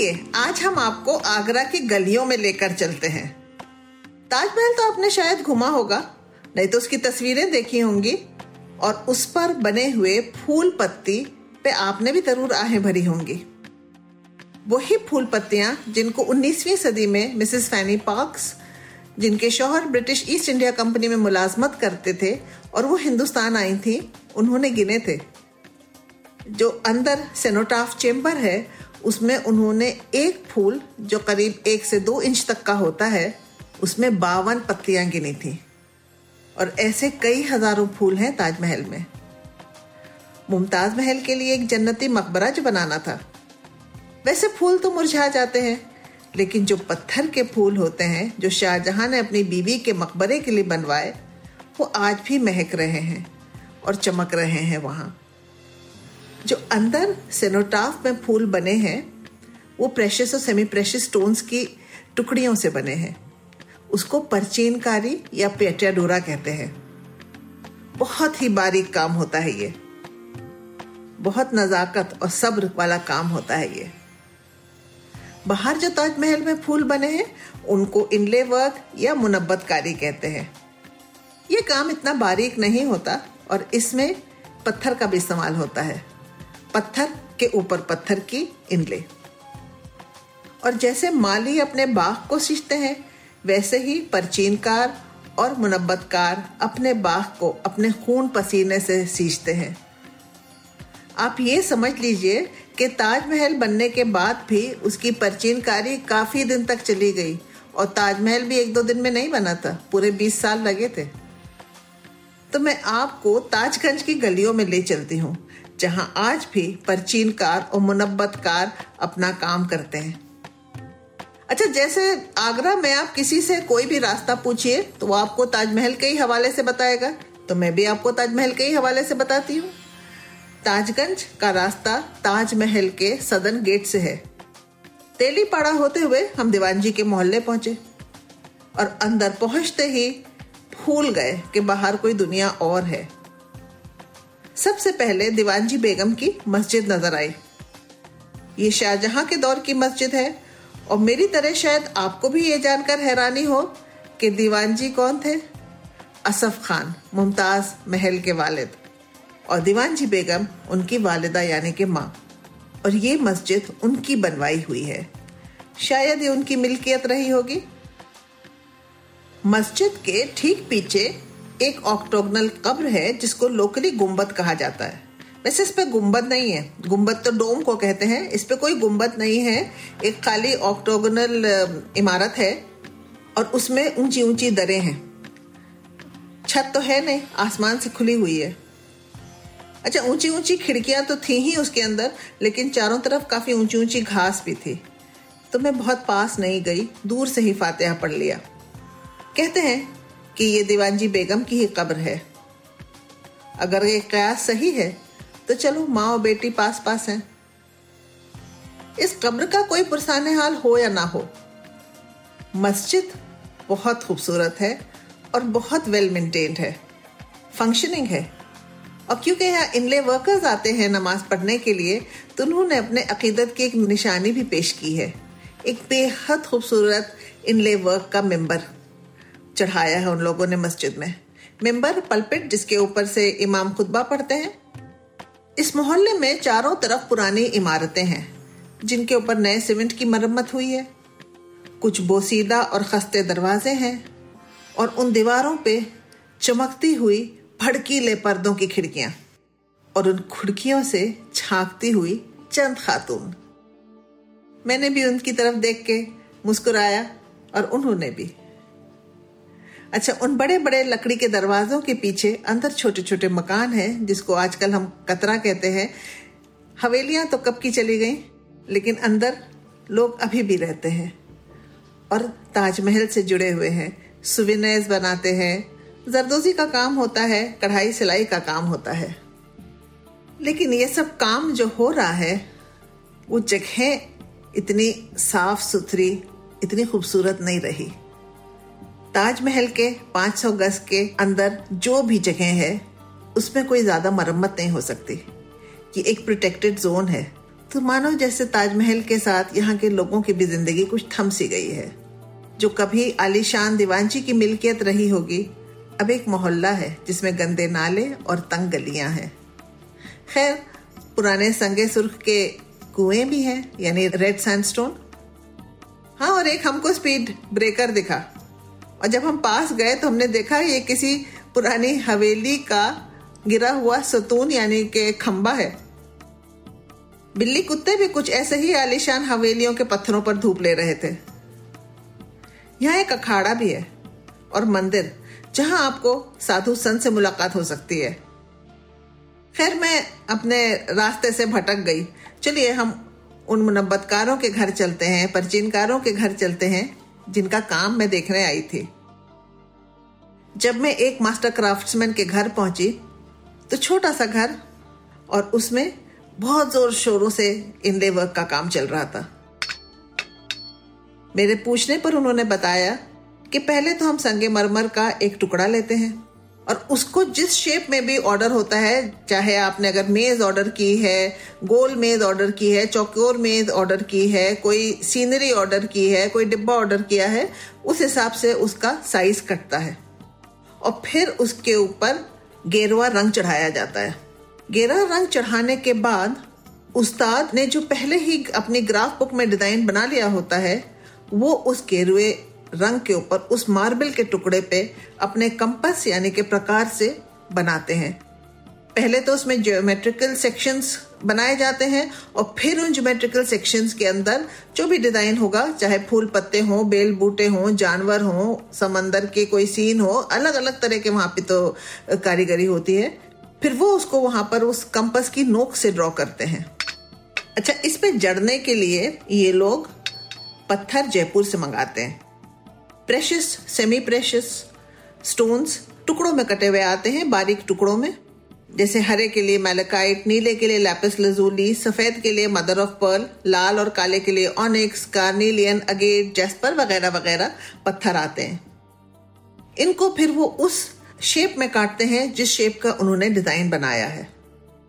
आइए, आज हम आपको आगरा की गलियों में लेकर चलते हैं। ताजमहल तो आपने शायद घुमा होगा, नहीं तो उसकी तस्वीरें देखी होंगी, और उस पर बने हुए फूल पत्ती पे आपने भी ज़रूर आहें भरी होंगी। वही फूल पत्तियाँ जिनको 19वीं सदी में मिसेस फैनी पार्क्स, जिनके शोहर ब्रिटिश ईस्ट इंडिया कंपनी में मुलाजमत करते थे और वो हिंदुस्तान आई थी, उन्होंने गिने थे। जो अंदर सेनोटाफ चेम्बर है उसमें उन्होंने एक फूल जो करीब एक से दो इंच तक का होता है, उसमें बावन पत्तियाँ गिनी थी। और ऐसे कई हज़ारों फूल हैं ताजमहल में। मुमताज़ महल के लिए एक जन्नती मकबरा जो बनाना था। वैसे फूल तो मुरझा जाते हैं, लेकिन जो पत्थर के फूल होते हैं, जो शाहजहां ने अपनी बीवी के मकबरे के लिए बनवाए, वो आज भी महक रहे हैं और चमक रहे हैं वहाँ। जो अंदर सेनोटाफ में फूल बने हैं, वो प्रेशस और सेमी प्रेशस स्टोन्स की टुकड़ियों से बने हैं। उसको परचीनकारी या पेटियाडोरा कहते हैं। बहुत ही बारीक काम होता है ये। बहुत नजाकत और सब्र वाला काम होता है ये। बाहर जो ताजमहल में फूल बने हैं, उनको इनले वर्क या मुनब्बतकारी कहते हैं। ये काम इतना बारीक नहीं होता और इसमें पत्थर का भी इस्तेमाल होता है। पत्थर के ऊपर पत्थर की इनले और जैसे माली अपने बाग को सींचते हैं, वैसे ही परचीनकार और मुनब्बतकार अपने बाग को अपने खून पसीने से सींचते हैं। आप ये समझ लीजिए कि ताजमहल बनने के बाद भी उसकी परचीनकारी काफ़ी दिन तक चली गई, और ताजमहल भी एक दो दिन में नहीं बना था, पूरे बीस साल लगे थे। तो मैं आपको ताजगंज की गलियों में ले चलती हूँ। जहाँ आज भी प्राचीन कार और मुनबत मुनब्बतकार अपना काम करते हैं। अच्छा जैसे आगरा में आप किसी से कोई भी रास्ता पूछिए तो वो आपको ताजमहल के ही हवाले से बताएगा। तो मैं भी आपको ताजमहल के ही हवाले से बताती हूँ। ताजगंज का रास्ता ताजमहल के सदन गेट से है। तेली पाड़ा होते हुए हम दीवान जी के मोहल्ले पहुँचे और अंदर पहुँचते ही भूल गए कि बाहर कोई दुनिया और है। सबसे पहले दीवानजी बेगम की मस्जिद नज़र आई। ये शाहजहां के दौर की मस्जिद है और मेरी तरह शायद आपको भी ये जानकर हैरानी हो कि दीवान जी कौन थे? असफ खान, मुमताज़ महल के वालिद और दीवान जी बेगम उनकी वालिदा यानी कि माँ। और ये मस्जिद उनकी बनवाई हुई है। शायद ये उनकी मिल्कियत रही होगी। मस्जिद के ठीक पीछे एक ऑक्टोगनल कब्र है, जिसको लोकली गुंबद कहा जाता है। वैसे इस पे गुंबद नहीं है। गुंबद तो डोम को कहते हैं। इस पे कोई गुंबद नहीं है। एक खाली ऑक्टोगनल इमारत है और उसमें ऊँची ऊँची दरें हैं। छत तो है नहीं, आसमान से खुली हुई है। अच्छा ऊँची ऊँची खिड़कियाँ तो थी ही उसके अंदर, लेकिन चारों तरफ़ काफ़ी ऊँची ऊँची घास भी थी। तो मैं बहुत पास नहीं गई, दूर से ही फातिहा पढ़ लिया। कहते हैं कि ये दीवानजी बेगम की ही कब्र है। अगर ये कयास सही है तो चलो माँ और बेटी पास पास हैं। इस कब्र का कोई पुरसान हाल हो या ना हो, मस्जिद बहुत खूबसूरत है और बहुत वेल मेंटेन्ड है। फंक्शनिंग है। और क्योंकि यहाँ इनले वर्कर्स आते हैं नमाज़ पढ़ने के लिए तो उन्होंने अपने अकीदत की एक निशानी भी पेश की है। एक बेहद खूबसूरत इनले वर्क का मेंबर चढ़ाया है उन लोगों ने मस्जिद में। मेंबर पलपिट जिसके ऊपर से इमाम खुतबा पढ़ते हैं। इस मोहल्ले में चारों तरफ़ पुरानी इमारतें हैं, जिनके ऊपर नए सीमेंट की मरम्मत हुई है। कुछ बोसीदा और खस्ते दरवाजे हैं और उन दीवारों पे चमकती हुई भड़कीले पर्दों की खिड़कियाँ और उन खिड़कियों से झांकती हुई चंद खातून। मैंने भी उनकी तरफ़ देख के मुस्कुराया और उन्होंने भी अच्छा उन बड़े बड़े लकड़ी के दरवाजों के पीछे अंदर छोटे छोटे मकान हैं, जिसको आजकल हम कतरा कहते हैं। हवेलियाँ तो कब की चली गई, लेकिन अंदर लोग अभी भी रहते हैं और ताजमहल से जुड़े हुए हैं। सुविनयस बनाते हैं। जरदोजी का काम होता है, कढ़ाई सिलाई का काम होता है। लेकिन ये सब काम जो हो रहा है, वो जगह इतनी साफ़ सुथरी इतनी खूबसूरत नहीं रही। ताजमहल के 500 गज के अंदर जो भी जगह है, उसमें कोई ज़्यादा मरम्मत नहीं हो सकती। ये एक प्रोटेक्टेड जोन है। तो मानो जैसे ताजमहल के साथ यहाँ के लोगों की भी ज़िंदगी कुछ थम सी गई है। जो कभी आलीशान दीवानची की मिल्कियत रही होगी, अब एक मोहल्ला है जिसमें गंदे नाले और तंग गलियाँ हैं। खैर, पुराने संगे सुर्ख के कुएँ भी हैं, यानी रेड सैंडस्टोन हाँ और एक हमको स्पीड ब्रेकर दिखा। और जब हम पास गए तो हमने देखा ये किसी पुरानी हवेली का गिरा हुआ सतून यानी के खंबा है। बिल्ली कुत्ते भी कुछ ऐसे ही आलिशान हवेलियों के पत्थरों पर धूप ले रहे थे। यहाँ एक अखाड़ा भी है और मंदिर, जहाँ आपको साधु संत से मुलाकात हो सकती है। खैर, मैं अपने रास्ते से भटक गई। चलिए, हम उन मुनबतकारों के घर चलते हैं, परचीनकारों के घर चलते हैं। जिनका काम मैं देखने आई थी। जब मैं एक मास्टर क्राफ्ट्समैन के घर पहुँची तो छोटा सा घर, और उसमें बहुत ज़ोर शोरों से इनले वर्क का काम चल रहा था। मेरे पूछने पर उन्होंने बताया कि पहले तो हम संगे मरमर का एक टुकड़ा लेते हैं। और उसको जिस शेप में भी ऑर्डर होता है, चाहे आपने अगर मेज ऑर्डर की है, गोल मेज ऑर्डर की है, चौकोर मेज ऑर्डर की है, कोई सीनरी ऑर्डर की है, कोई डिब्बा ऑर्डर किया है, उस हिसाब से उसका साइज़ कटता है। और फिर उसके ऊपर गेरुआ रंग चढ़ाया जाता है। गेरा रंग चढ़ाने के बाद उस्ताद ने जो पहले ही अपनी ग्राफ बुक में डिज़ाइन बना लिया होता है, वो उस गेरुए रंग के ऊपर उस मार्बल के टुकड़े पे अपने कंपस यानी के प्रकार से बनाते हैं। पहले तो उसमें ज्योमेट्रिकल सेक्शंस बनाए जाते हैं और फिर उन ज्योमेट्रिकल सेक्शंस के अंदर जो भी डिज़ाइन होगा, चाहे फूल पत्ते हों, बेल बूटे हों, जानवर हों, समंदर के कोई सीन हो अलग अलग तरह के वहाँ पे तो कारीगरी होती है। फिर वो उसको वहाँ पर उस कंपस की नोक से ड्रॉ करते हैं। अच्छा इस पे जड़ने के लिए ये लोग पत्थर जयपुर से मंगाते हैं। प्रेशस सेमी प्रेशस स्टोन्स टुकड़ों में कटे हुए आते हैं, बारीक टुकड़ों में। जैसे हरे के लिए मैलकाइट नीले के लिए लैपिस लजूली सफ़ेद के लिए मदर ऑफ़ पर्ल लाल और काले के लिए ऑनिक्स कार्निलियन अगेट जेस्पर वगैरह वगैरह पत्थर आते हैं। इनको फिर वो उस शेप में काटते हैं जिस शेप का उन्होंने डिज़ाइन बनाया है।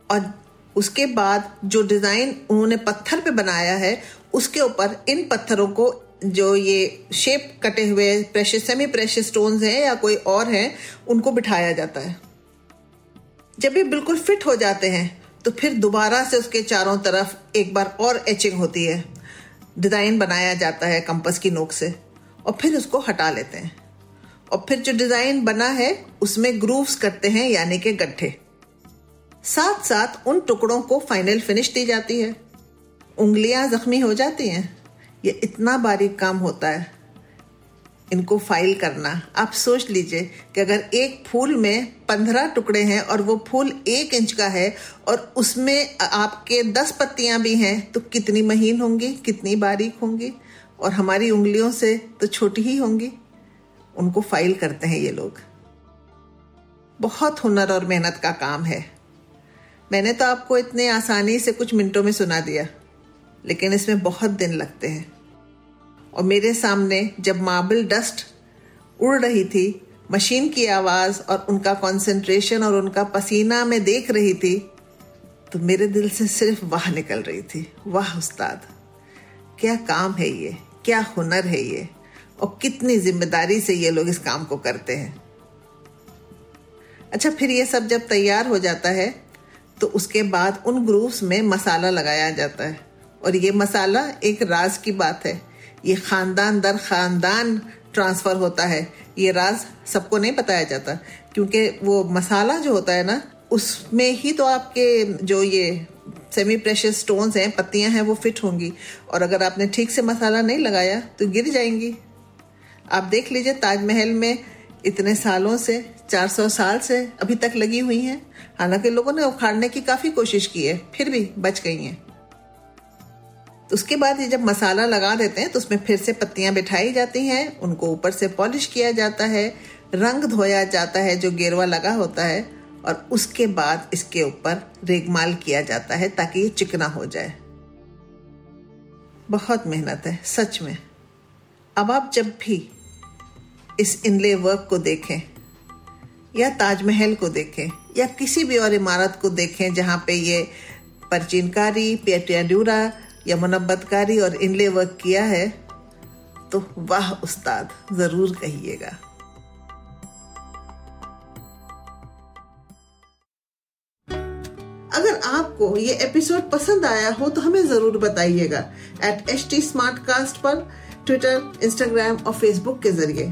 और उसके बाद जो डिज़ाइन उन्होंने पत्थर पे बनाया है, उसके ऊपर इन पत्थरों को जो ये शेप कटे हुए प्रेशर सेमी प्रेशर स्टोन्स हैं या कोई और हैं, उनको बिठाया जाता है। जब ये बिल्कुल फिट हो जाते हैं तो फिर दोबारा से उसके चारों तरफ़ एक बार और एचिंग होती है। डिज़ाइन बनाया जाता है कंपस की नोक से, और फिर उसको हटा लेते हैं। और फिर जो डिज़ाइन बना है, उसमें ग्रूव्स करते हैं, यानी के गड्ढे। साथ साथ उन टुकड़ों को फाइनल फिनिश दी जाती है। उंगलियाँ जख्मी हो जाती हैं। ये इतना बारीक काम होता है। इनको फ़ाइल करना। आप सोच लीजिए कि अगर एक फूल में पंद्रह टुकड़े हैं और वो फूल एक इंच का है और उसमें आपके दस पत्तियाँ भी हैं तो कितनी महीन होंगी, कितनी बारीक होंगी? और हमारी उंगलियों से तो छोटी ही होंगी। उनको फ़ाइल करते हैं ये लोग। बहुत हुनर और मेहनत का काम है। मैंने तो आपको इतने आसानी से कुछ मिनटों में सुना दिया। लेकिन इसमें बहुत दिन लगते हैं। और मेरे सामने जब मार्बल डस्ट उड़ रही थी मशीन की आवाज़ और उनका कंसंट्रेशन और उनका पसीना में देख रही थी तो मेरे दिल से सिर्फ़ वाह निकल रही थी। वाह उस्ताद, क्या काम है ये? क्या हुनर है ये? और कितनी ज़िम्मेदारी से ये लोग इस काम को करते हैं। अच्छा फिर ये सब जब तैयार हो जाता है तो उसके बाद उन ग्रूव्स में मसाला लगाया जाता है। और ये मसाला एक राज की बात है। ये खानदान दर खानदान ट्रांसफ़र होता है। ये राज सबको नहीं बताया जाता, क्योंकि वो मसाला जो होता है ना, उसमें ही तो आपके जो ये सेमी प्रेशर स्टोन्स हैं, पत्तियाँ हैं, वो फिट होंगी। और अगर आपने ठीक से मसाला नहीं लगाया तो गिर जाएँगी। आप देख लीजिए, ताजमहल में इतने सालों से 400 साल से अभी तक लगी हुई हैं। हालाँकि लोगों ने उखाड़ने की काफ़ी कोशिश की है, फिर भी बच गई हैं। तो उसके बाद ये जब मसाला लगा देते हैं तो उसमें फिर से पत्तियाँ बिठाई जाती हैं, उनको ऊपर से पॉलिश किया जाता है, रंग धोया जाता है, जो गेरवा लगा होता है, और उसके बाद इसके ऊपर रेगमाल किया जाता है ताकि ये चिकना हो जाए। बहुत मेहनत है, सच में। अब आप जब भी इस इनले वर्क को देखें, या ताजमहल को देखें, या किसी भी और इमारत को देखें, जहाँ पे ये परचीनकारी पेटियाडूरा या मुनब्बतकारी और इनले वर्क किया है तो वाह उस्ताद, ज़रूर कहिएगा। अगर आपको ये एपिसोड पसंद आया हो तो हमें ज़रूर बताइएगा एट एच टी पर ट्विटर इंस्टाग्राम और फेसबुक के ज़रिए।